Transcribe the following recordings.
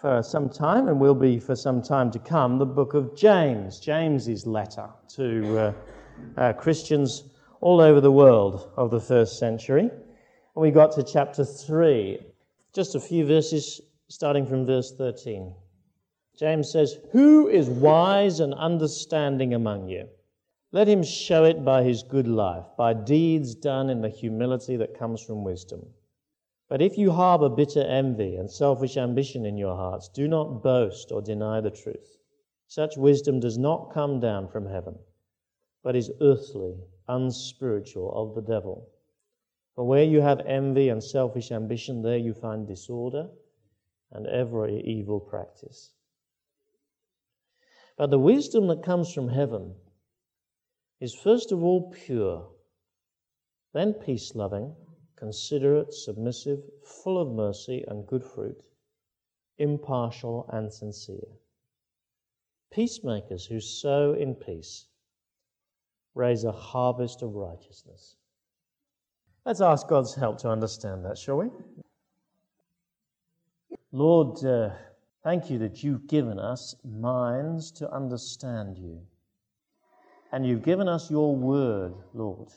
for some time, and will be for some time to come, the book of James, James's letter to uh, uh, Christians all over the world of the first century. And we got to chapter 3, just a few verses starting from verse 13. James says, Who is wise and understanding among you? Let him show it by his good life, by deeds done in the humility that comes from wisdom. But if you harbor bitter envy and selfish ambition in your hearts, do not boast or deny the truth. Such wisdom does not come down from heaven, but is earthly, unspiritual, of the devil. For where you have envy and selfish ambition, there you find disorder and every evil practice. But the wisdom that comes from heaven is first of all pure, then peace loving considerate, submissive, full of mercy and good fruit, impartial and sincere. Peacemakers who sow in peace raise a harvest of righteousness. Let's ask God's help to understand that, shall we? Lord, uh, thank you that you've given us minds to understand you. And you've given us your word, Lord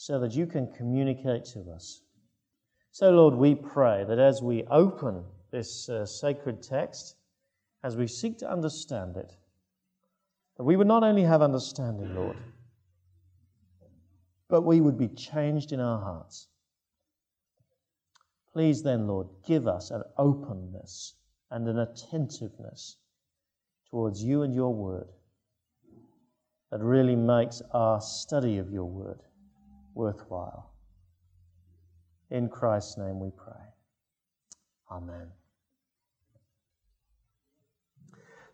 so that you can communicate to us. So, Lord, we pray that as we open this uh, sacred text, as we seek to understand it, that we would not only have understanding, Lord, but we would be changed in our hearts. Please then, Lord, give us an openness and an attentiveness towards you and your word that really makes our study of your word worthwhile. In Christ's name we pray. Amen.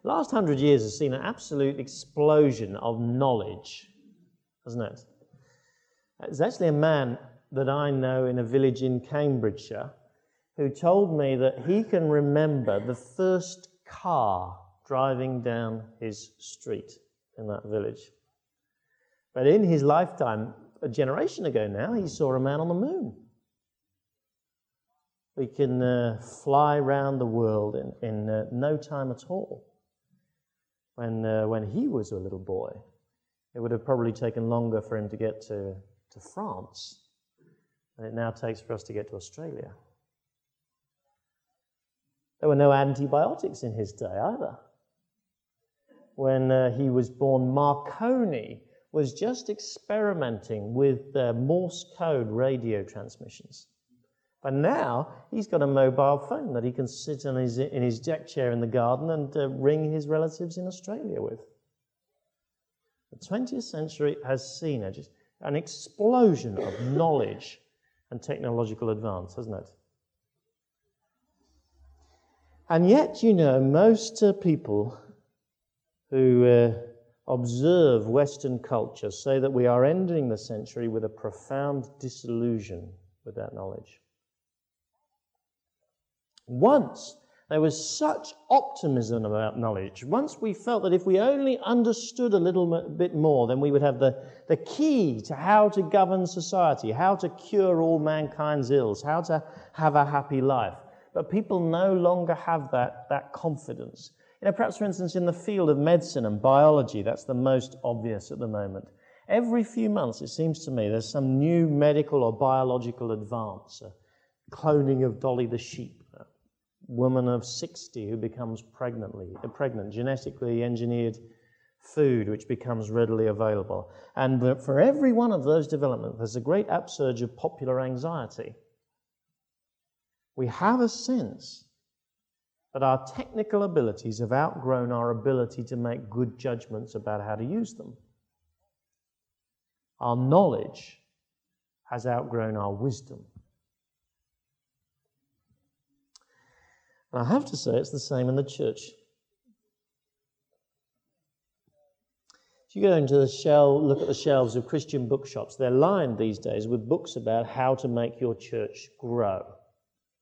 The last hundred years has seen an absolute explosion of knowledge, hasn't it? There's actually a man that I know in a village in Cambridgeshire who told me that he can remember the first car driving down his street in that village. But in his lifetime, a generation ago now, he saw a man on the moon. We can uh, fly around the world in, in uh, no time at all. When, uh, when he was a little boy, it would have probably taken longer for him to get to, to France than it now takes for us to get to Australia. There were no antibiotics in his day either. When uh, he was born, Marconi was just experimenting with uh, Morse code radio transmissions. But now he's got a mobile phone that he can sit in his, in his deck chair in the garden and uh, ring his relatives in Australia with. The 20th century has seen a, just an explosion of knowledge and technological advance, hasn't it? And yet, you know, most uh, people who uh, observe Western culture say that we are ending the century with a profound disillusion with that knowledge. Once there was such optimism about knowledge. Once we felt that if we only understood a little bit more, then we would have the, the key to how to govern society, how to cure all mankind's ills, how to have a happy life. But people no longer have that, that confidence. You know, perhaps, for instance, in the field of medicine and biology, that's the most obvious at the moment. Every few months, it seems to me, there's some new medical or biological advance. cloning of Dolly the sheep, a woman of 60 who becomes pregnantly, uh, pregnant, genetically engineered food which becomes readily available. And for every one of those developments, there's a great upsurge of popular anxiety. We have a sense that our technical abilities have outgrown our ability to make good judgments about how to use them. Our knowledge has outgrown our wisdom. And I have to say, it's the same in the church. If you go into the shelf, look at the shelves of Christian bookshops, they're lined these days with books about how to make your church grow.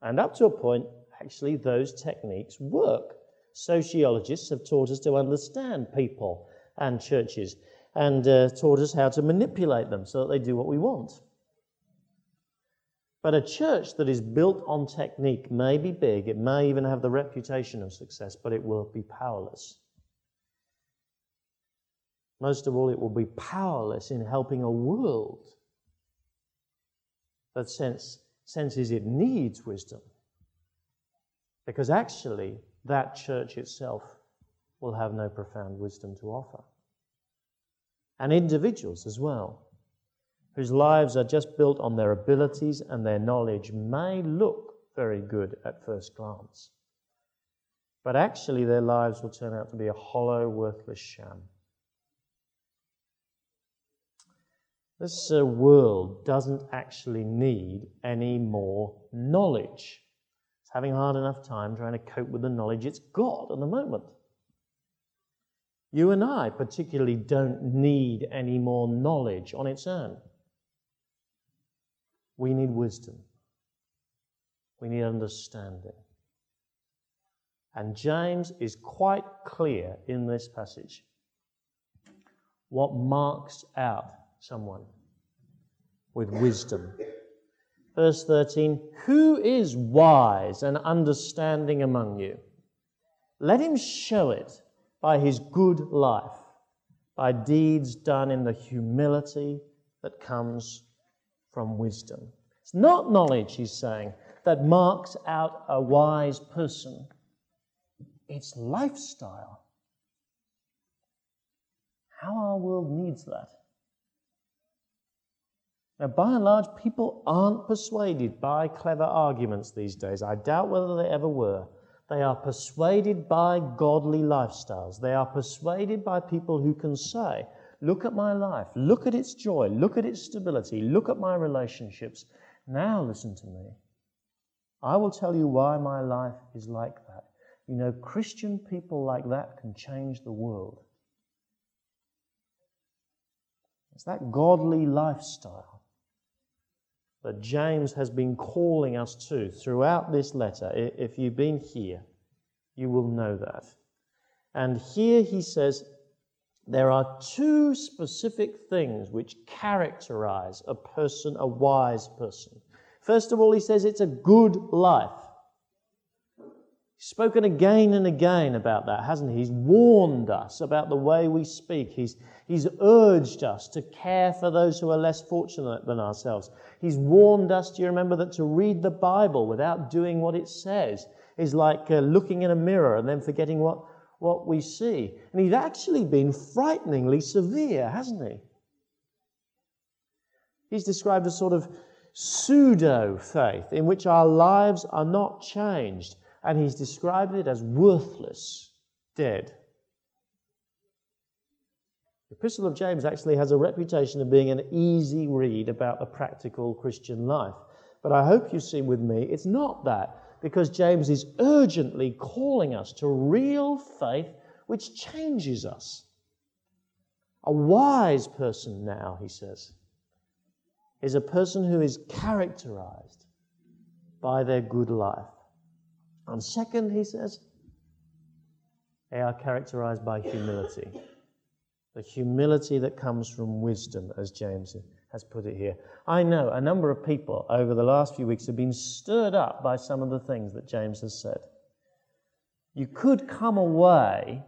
And up to a point, actually those techniques work. Sociologists have taught us to understand people and churches and uh, taught us how to manipulate them so that they do what we want. But a church that is built on technique may be big, it may even have the reputation of success, but it will be powerless. Most of all, it will be powerless in helping a world that sense, senses it needs wisdom. Because actually, that church itself will have no profound wisdom to offer. And individuals as well, whose lives are just built on their abilities and their knowledge, may look very good at first glance. But actually, their lives will turn out to be a hollow, worthless sham. This uh, world doesn't actually need any more knowledge. Having a hard enough time trying to cope with the knowledge it's got at the moment. You and I, particularly, don't need any more knowledge on its own. We need wisdom, we need understanding. And James is quite clear in this passage what marks out someone with wisdom. Verse 13 Who is wise and understanding among you? Let him show it by his good life, by deeds done in the humility that comes from wisdom. It's not knowledge, he's saying, that marks out a wise person, it's lifestyle. How our world needs that. Now, by and large, people aren't persuaded by clever arguments these days. I doubt whether they ever were. They are persuaded by godly lifestyles. They are persuaded by people who can say, Look at my life, look at its joy, look at its stability, look at my relationships. Now listen to me. I will tell you why my life is like that. You know, Christian people like that can change the world. It's that godly lifestyle that James has been calling us to throughout this letter. If you've been here, you will know that. And here he says there are two specific things which characterize a person, a wise person. First of all, he says it's a good life. Spoken again and again about that, hasn't he? He's warned us about the way we speak. He's, he's urged us to care for those who are less fortunate than ourselves. He's warned us, do you remember, that to read the Bible without doing what it says is like uh, looking in a mirror and then forgetting what, what we see. And he's actually been frighteningly severe, hasn't he? He's described a sort of pseudo faith in which our lives are not changed and he's described it as worthless, dead. The Epistle of James actually has a reputation of being an easy read about the practical Christian life. But I hope you see with me, it's not that, because James is urgently calling us to real faith which changes us. A wise person now, he says, is a person who is characterized by their good life. And second, he says, they are characterized by humility. The humility that comes from wisdom, as James has put it here. I know a number of people over the last few weeks have been stirred up by some of the things that James has said. You could come away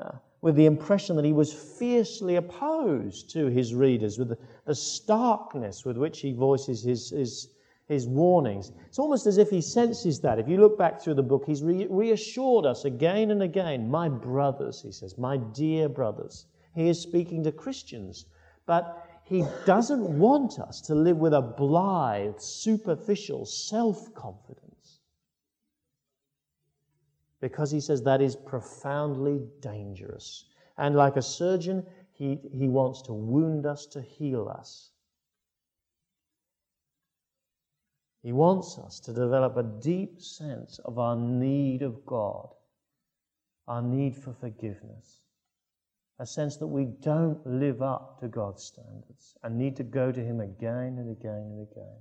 uh, with the impression that he was fiercely opposed to his readers, with the, the starkness with which he voices his, his, his warnings. It's almost as if he senses that. If you look back through the book, he's re- reassured us again and again. My brothers, he says, my dear brothers. He is speaking to Christians, but he doesn't want us to live with a blithe, superficial self confidence. Because he says that is profoundly dangerous. And like a surgeon, he, he wants to wound us to heal us. He wants us to develop a deep sense of our need of God, our need for forgiveness, a sense that we don't live up to God's standards and need to go to Him again and again and again.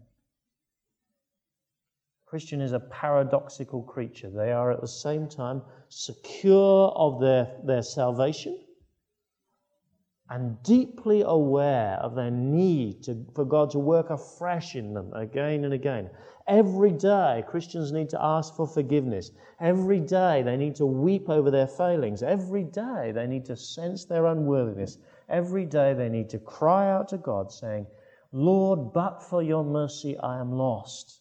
Christian is a paradoxical creature. They are at the same time secure of their, their salvation and deeply aware of their need to, for God to work afresh in them again and again. Every day, Christians need to ask for forgiveness. Every day, they need to weep over their failings. Every day, they need to sense their unworthiness. Every day, they need to cry out to God, saying, Lord, but for your mercy, I am lost.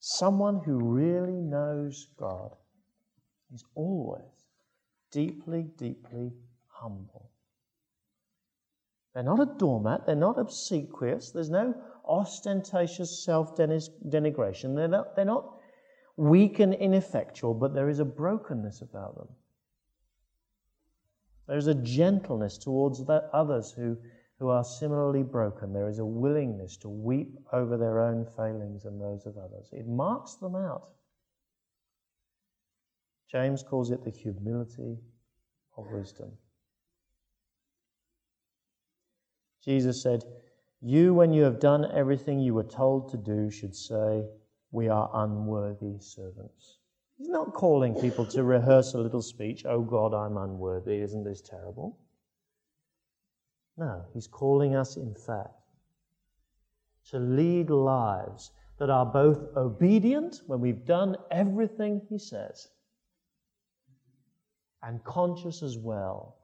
Someone who really knows God is always deeply, deeply humble. They're not a doormat, they're not obsequious, there's no ostentatious self denigration. They're not, they're not weak and ineffectual, but there is a brokenness about them. There's a gentleness towards others who, who are similarly broken. There is a willingness to weep over their own failings and those of others. It marks them out. James calls it the humility of wisdom. Jesus said, You, when you have done everything you were told to do, should say, We are unworthy servants. He's not calling people to rehearse a little speech, Oh God, I'm unworthy, isn't this terrible? No, he's calling us, in fact, to lead lives that are both obedient when we've done everything he says, and conscious as well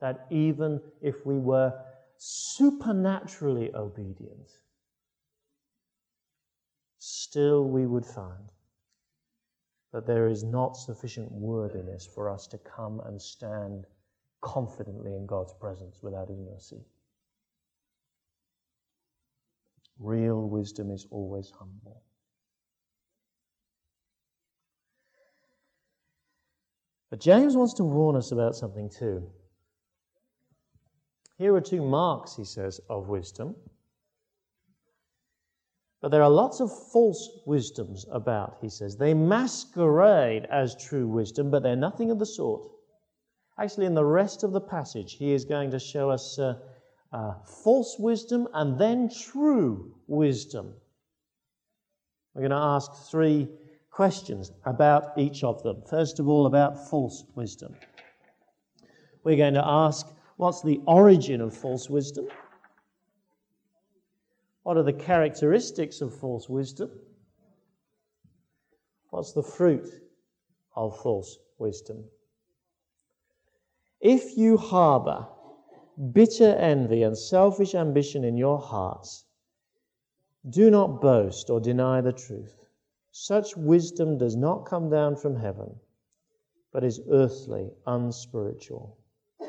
that even if we were supernaturally obedient, still we would find that there is not sufficient worthiness for us to come and stand confidently in God's presence without His mercy. Real wisdom is always humble. But James wants to warn us about something too. Here are two marks, he says, of wisdom. But there are lots of false wisdoms about, he says. They masquerade as true wisdom, but they're nothing of the sort. Actually, in the rest of the passage, he is going to show us uh, uh, false wisdom and then true wisdom. We're going to ask three questions about each of them. First of all, about false wisdom. We're going to ask What's the origin of false wisdom? What are the characteristics of false wisdom? What's the fruit of false wisdom? If you harbor bitter envy and selfish ambition in your hearts, do not boast or deny the truth. Such wisdom does not come down from heaven, but is earthly, unspiritual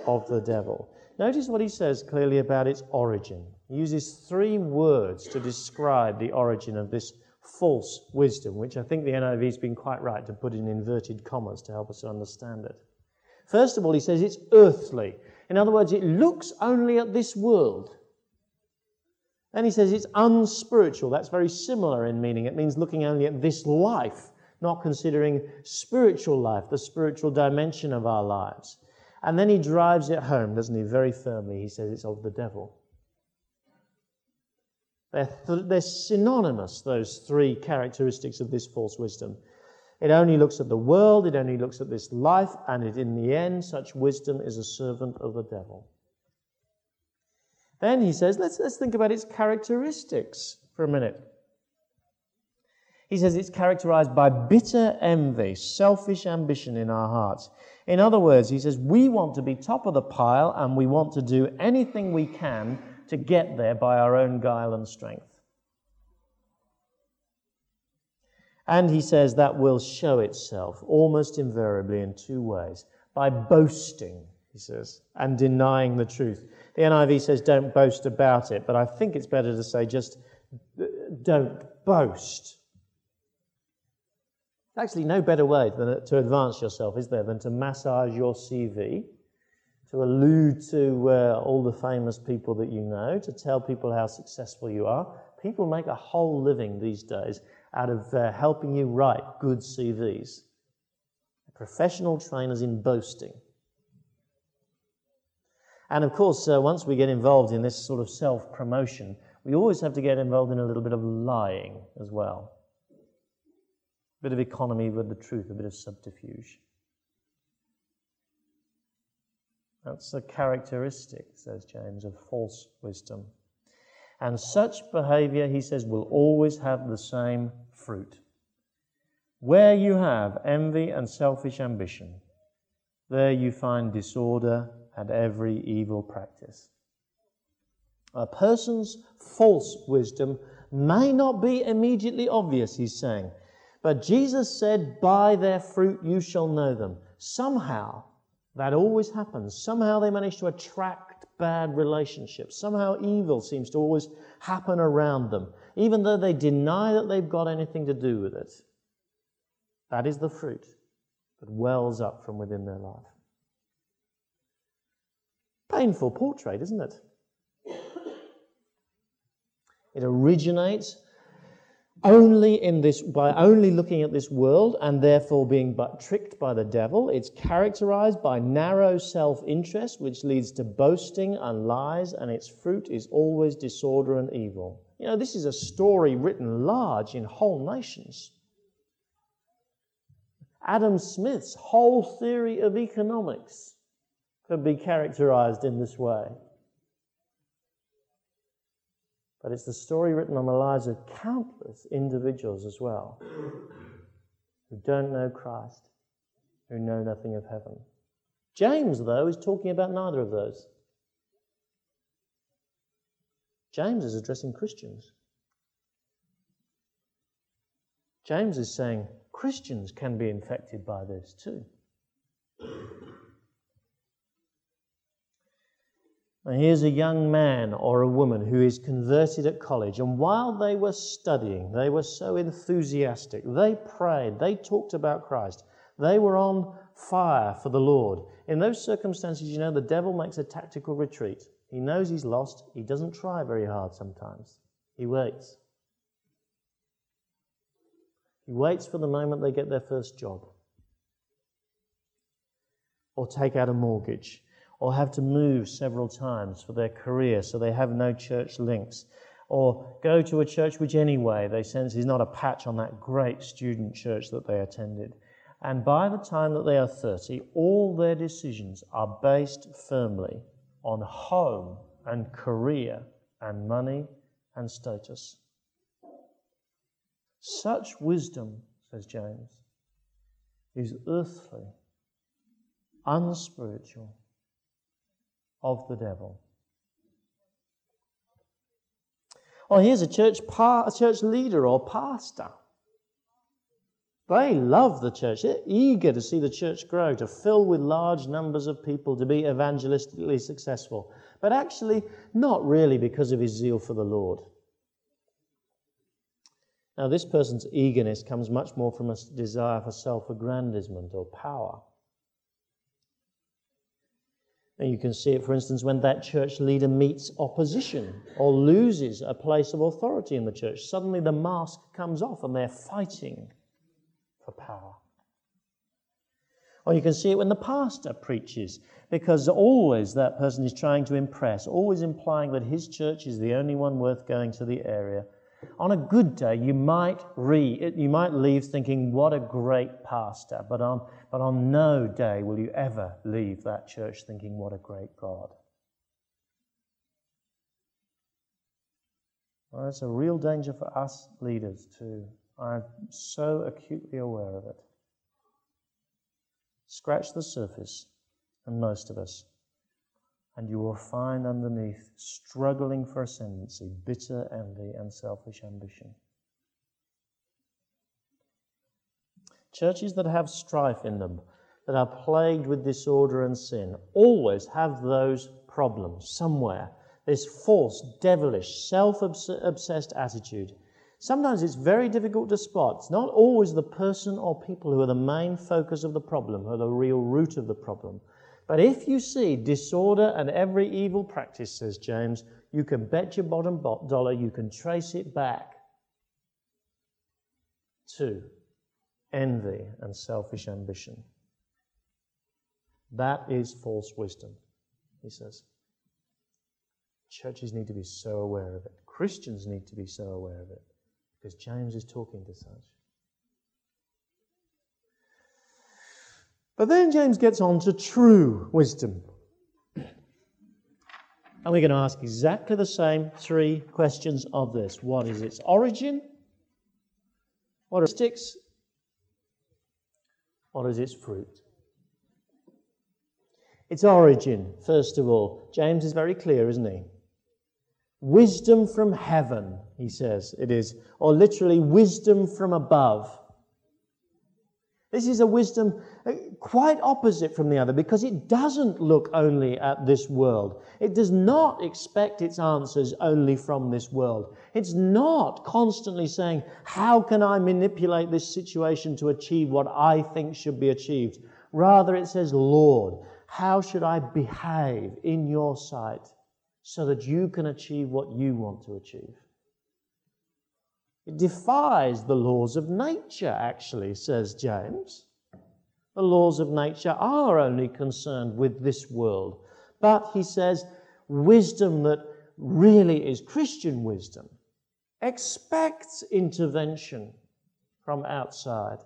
of the devil. Notice what he says clearly about its origin. He uses three words to describe the origin of this false wisdom, which I think the NIV has been quite right to put in inverted commas to help us to understand it. First of all, he says it's earthly. In other words, it looks only at this world. Then he says it's unspiritual. That's very similar in meaning. It means looking only at this life, not considering spiritual life, the spiritual dimension of our lives. And then he drives it home, doesn't he, very firmly. He says it's of the devil. They're, th- they're synonymous, those three characteristics of this false wisdom. It only looks at the world, it only looks at this life, and it, in the end, such wisdom is a servant of the devil. Then he says, let's, let's think about its characteristics for a minute. He says it's characterized by bitter envy, selfish ambition in our hearts. In other words, he says we want to be top of the pile and we want to do anything we can to get there by our own guile and strength. And he says that will show itself almost invariably in two ways by boasting, he says, and denying the truth. The NIV says don't boast about it, but I think it's better to say just uh, don't boast actually no better way than to advance yourself, is there, than to massage your CV, to allude to uh, all the famous people that you know, to tell people how successful you are. People make a whole living these days out of uh, helping you write good CVs. Professional trainers in boasting. And of course, uh, once we get involved in this sort of self promotion, we always have to get involved in a little bit of lying as well bit of economy with the truth, a bit of subterfuge. That's a characteristic, says James, of false wisdom. And such behavior, he says, will always have the same fruit. Where you have envy and selfish ambition, there you find disorder and every evil practice. A person's false wisdom may not be immediately obvious, he's saying, but Jesus said, By their fruit you shall know them. Somehow, that always happens. Somehow they manage to attract bad relationships. Somehow evil seems to always happen around them, even though they deny that they've got anything to do with it. That is the fruit that wells up from within their life. Painful portrait, isn't it? It originates only in this by only looking at this world and therefore being but tricked by the devil. It's characterized by narrow self-interest which leads to boasting and lies and its fruit is always disorder and evil. You know this is a story written large in whole nations. Adam smith's whole theory of economics could be characterized in this way but it's the story written on the lives of countless individuals as well who don't know Christ, who know nothing of heaven. James, though, is talking about neither of those. James is addressing Christians. James is saying Christians can be infected by this too. And here's a young man or a woman who is converted at college, and while they were studying, they were so enthusiastic. They prayed, they talked about Christ, they were on fire for the Lord. In those circumstances, you know, the devil makes a tactical retreat. He knows he's lost, he doesn't try very hard sometimes, he waits. He waits for the moment they get their first job or take out a mortgage or have to move several times for their career so they have no church links, or go to a church which, anyway, they sense is not a patch on that great student church that they attended. And by the time that they are 30, all their decisions are based firmly on home and career and money and status. Such wisdom, says James, is earthly, unspiritual, of the devil. Or here's a church, pa- a church leader or pastor. They love the church. They're eager to see the church grow, to fill with large numbers of people, to be evangelistically successful. But actually, not really because of his zeal for the Lord. Now, this person's eagerness comes much more from a desire for self aggrandizement or power. And you can see it, for instance, when that church leader meets opposition or loses a place of authority in the church. Suddenly the mask comes off and they're fighting for power. Or you can see it when the pastor preaches, because always that person is trying to impress, always implying that his church is the only one worth going to the area. On a good day, you might read, you might leave thinking, "What a great pastor!" But on but on no day will you ever leave that church thinking, "What a great God." Well, it's a real danger for us leaders too. I'm so acutely aware of it. Scratch the surface, and most of us and you will find underneath struggling for ascendancy, bitter envy, and selfish ambition. Churches that have strife in them, that are plagued with disorder and sin, always have those problems somewhere. This false, devilish, self obsessed attitude. Sometimes it's very difficult to spot. It's not always the person or people who are the main focus of the problem, who are the real root of the problem. But if you see disorder and every evil practice, says James, you can bet your bottom dollar you can trace it back to envy and selfish ambition. That is false wisdom, he says. Churches need to be so aware of it. Christians need to be so aware of it because James is talking to such. But then James gets on to true wisdom. And we're going to ask exactly the same three questions of this what is its origin? What are its sticks? What is its fruit? Its origin, first of all. James is very clear, isn't he? Wisdom from heaven, he says it is, or literally wisdom from above. This is a wisdom uh, quite opposite from the other because it doesn't look only at this world. It does not expect its answers only from this world. It's not constantly saying, How can I manipulate this situation to achieve what I think should be achieved? Rather, it says, Lord, how should I behave in your sight so that you can achieve what you want to achieve? It defies the laws of nature, actually, says James. The laws of nature are only concerned with this world. But he says, wisdom that really is Christian wisdom expects intervention from outside.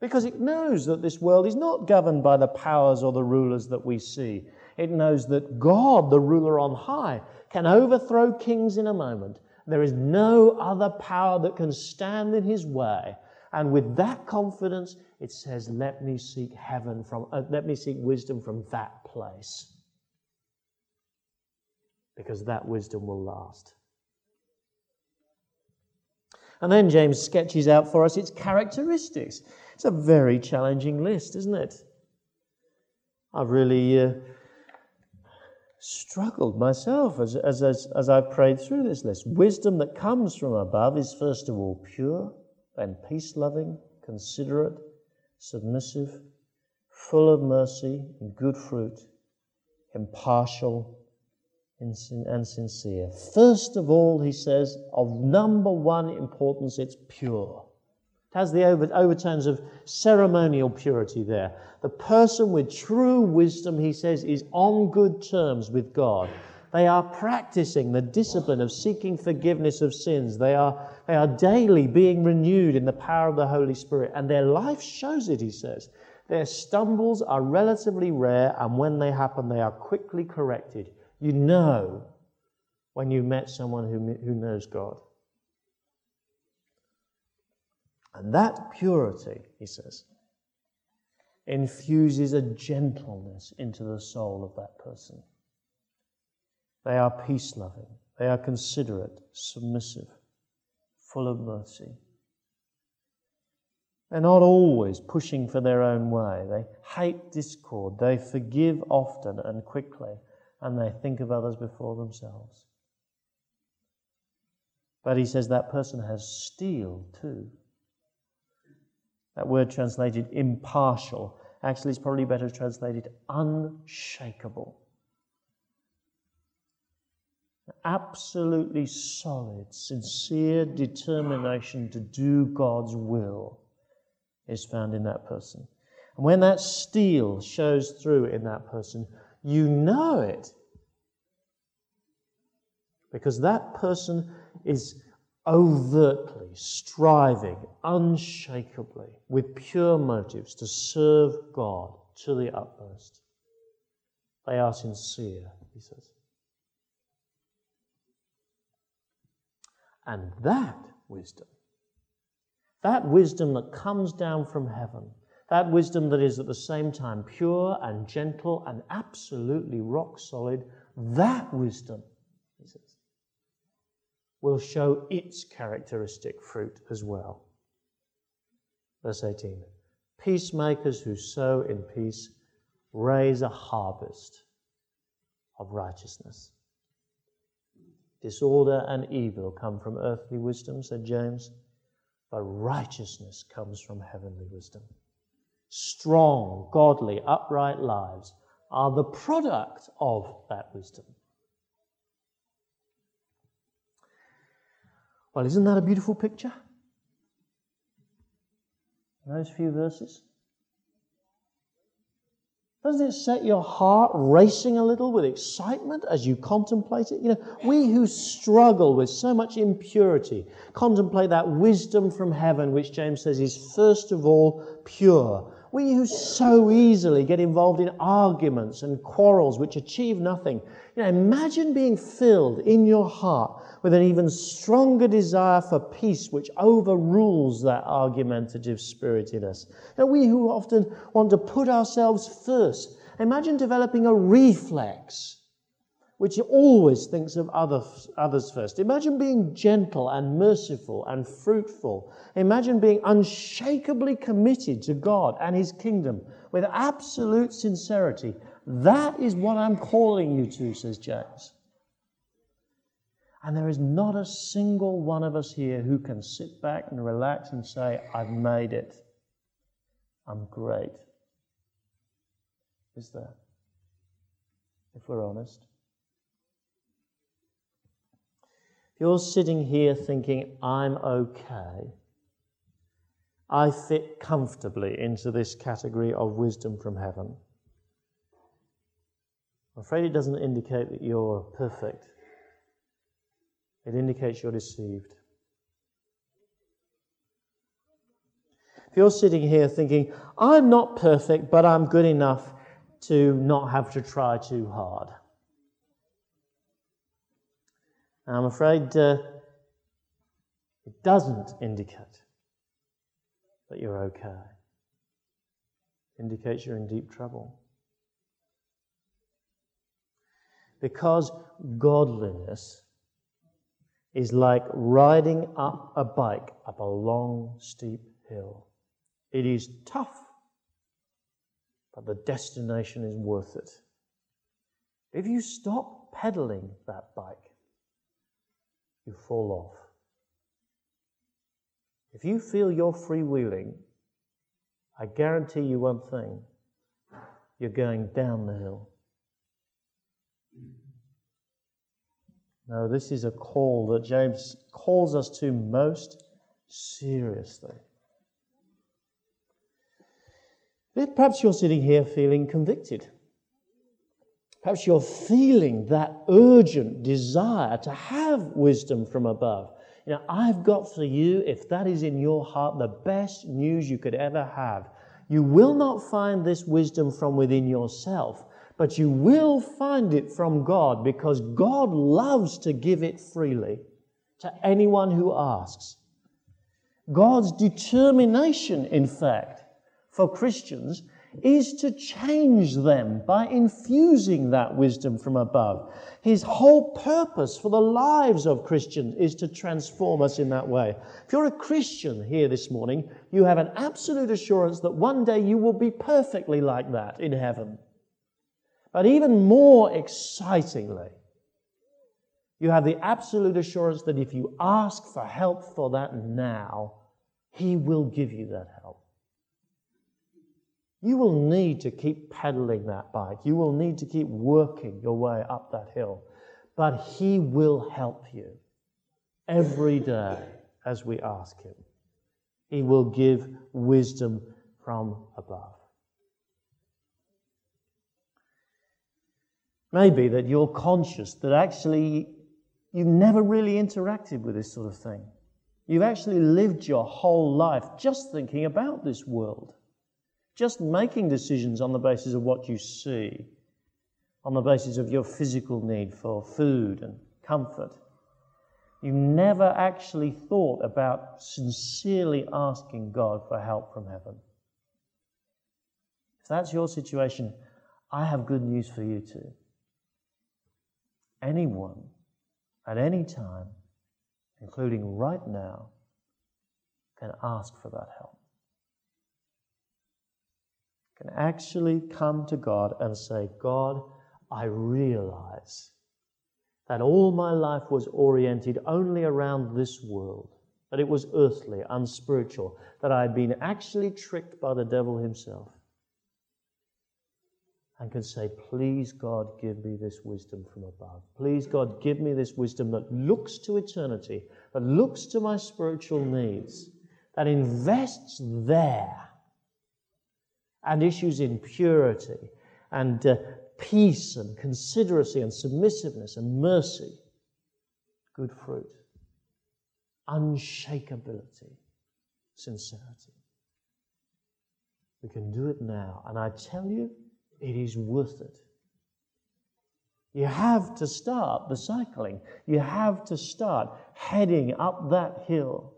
Because it knows that this world is not governed by the powers or the rulers that we see. It knows that God, the ruler on high, can overthrow kings in a moment there is no other power that can stand in his way. And with that confidence, it says, Let me seek heaven from, uh, let me seek wisdom from that place. Because that wisdom will last. And then James sketches out for us its characteristics. It's a very challenging list, isn't it? I've really. Uh, struggled myself as, as, as, as I prayed through this list. Wisdom that comes from above is, first of all, pure and peace loving, considerate, submissive, full of mercy and good fruit, impartial and sincere. First of all, he says, of number one importance, it's pure. Has the overtones of ceremonial purity there. The person with true wisdom, he says, is on good terms with God. They are practicing the discipline of seeking forgiveness of sins. They are, they are daily being renewed in the power of the Holy Spirit, and their life shows it, he says. Their stumbles are relatively rare, and when they happen, they are quickly corrected. You know when you met someone who, who knows God. And that purity, he says, infuses a gentleness into the soul of that person. They are peace loving, they are considerate, submissive, full of mercy. They're not always pushing for their own way. They hate discord. They forgive often and quickly, and they think of others before themselves. But he says that person has steel too. That word translated impartial actually is probably better translated unshakable. Absolutely solid, sincere determination to do God's will is found in that person. And when that steel shows through in that person, you know it. Because that person is overtly striving unshakably with pure motives to serve God to the utmost. They are sincere, he says. And that wisdom, that wisdom that comes down from heaven, that wisdom that is at the same time pure and gentle and absolutely rock solid, that wisdom, will show its characteristic fruit as well. Verse 18 Peacemakers who sow in peace raise a harvest of righteousness. Disorder and evil come from earthly wisdom, said James, but righteousness comes from heavenly wisdom. Strong, godly, upright lives are the product of that wisdom. Well, isn't that a beautiful picture? Those few verses. Doesn't it set your heart racing a little with excitement as you contemplate it? You know, we who struggle with so much impurity contemplate that wisdom from heaven, which James says is first of all pure. We who so easily get involved in arguments and quarrels which achieve nothing. You know, imagine being filled in your heart with an even stronger desire for peace which overrules that argumentative spirit in us. Now, we who often want to put ourselves first. Imagine developing a reflex which always thinks of others, others first. Imagine being gentle and merciful and fruitful. Imagine being unshakably committed to God and His kingdom with absolute sincerity. That is what I'm calling you to, says James. And there is not a single one of us here who can sit back and relax and say, I've made it. I'm great. Is there? If we're honest. If you're sitting here thinking, I'm okay, I fit comfortably into this category of wisdom from heaven, I'm afraid it doesn't indicate that you're perfect. It indicates you're deceived. If you're sitting here thinking, I'm not perfect, but I'm good enough to not have to try too hard, I'm afraid uh, it doesn't indicate that you're okay. It indicates you're in deep trouble. Because godliness is like riding up a bike up a long, steep hill. It is tough, but the destination is worth it. If you stop pedaling that bike, you fall off. If you feel you're freewheeling, I guarantee you one thing you're going down the hill. No, this is a call that James calls us to most seriously. Perhaps you're sitting here feeling convicted. Perhaps you're feeling that urgent desire to have wisdom from above. You know, I've got for you, if that is in your heart, the best news you could ever have. You will not find this wisdom from within yourself, but you will find it from God because God loves to give it freely to anyone who asks. God's determination, in fact, for Christians is to change them by infusing that wisdom from above. His whole purpose for the lives of Christians is to transform us in that way. If you're a Christian here this morning, you have an absolute assurance that one day you will be perfectly like that in heaven. But even more excitingly, you have the absolute assurance that if you ask for help for that now, He will give you that help. You will need to keep pedaling that bike. You will need to keep working your way up that hill. But He will help you every day as we ask Him. He will give wisdom from above. Maybe that you're conscious that actually you've never really interacted with this sort of thing. You've actually lived your whole life just thinking about this world just making decisions on the basis of what you see, on the basis of your physical need for food and comfort. You've never actually thought about sincerely asking God for help from heaven. If that's your situation, I have good news for you too. Anyone, at any time, including right now, can ask for that help can actually come to God and say, God, I realize that all my life was oriented only around this world, that it was earthly, unspiritual, that I had been actually tricked by the devil himself. And can say, Please, God, give me this wisdom from above. Please, God, give me this wisdom that looks to eternity, that looks to my spiritual needs, that invests there and issues in purity and uh, peace and consideracy and submissiveness and mercy. Good fruit. Unshakability. Sincerity. We can do it now. And I tell you, it is worth it. You have to start the cycling. You have to start heading up that hill.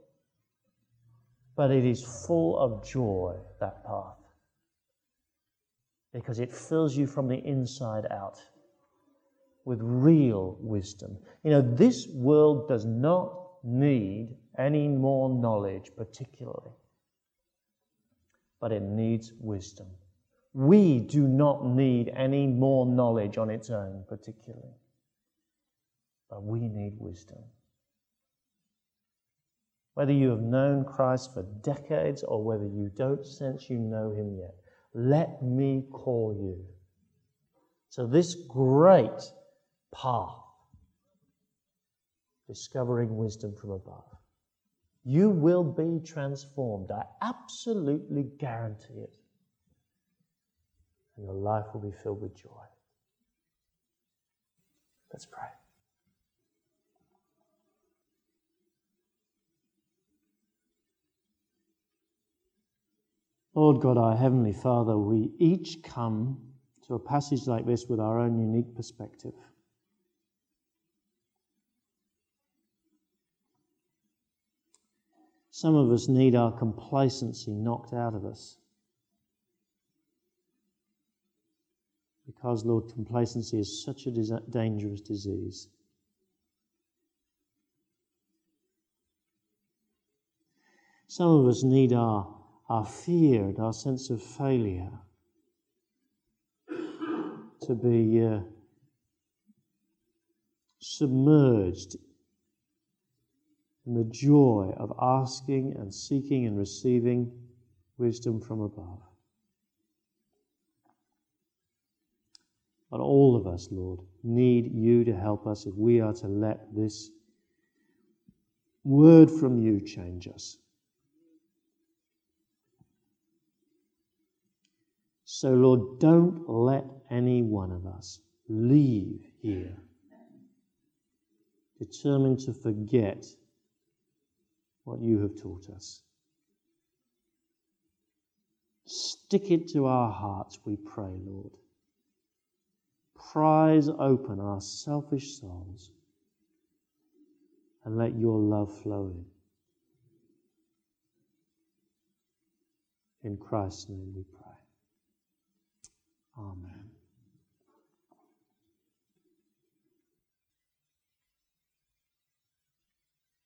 But it is full of joy, that path, because it fills you from the inside out with real wisdom. You know, this world does not need any more knowledge, particularly, but it needs wisdom. We do not need any more knowledge on its own, particularly. But we need wisdom. Whether you have known Christ for decades or whether you don't sense you know him yet, let me call you to this great path, discovering wisdom from above. You will be transformed. I absolutely guarantee it and your life will be filled with joy. Let's pray. Lord God, our Heavenly Father, we each come to a passage like this with our own unique perspective. Some of us need our complacency knocked out of us. Because, Lord, complacency is such a dangerous disease. Some of us need our, our fear and our sense of failure to be uh, submerged in the joy of asking and seeking and receiving wisdom from above. But all of us, Lord, need you to help us if we are to let this word from you change us. So, Lord, don't let any one of us leave here determined to forget what you have taught us. Stick it to our hearts, we pray, Lord prise open our selfish souls and let your love flow in. In Christ's name we pray. Amen.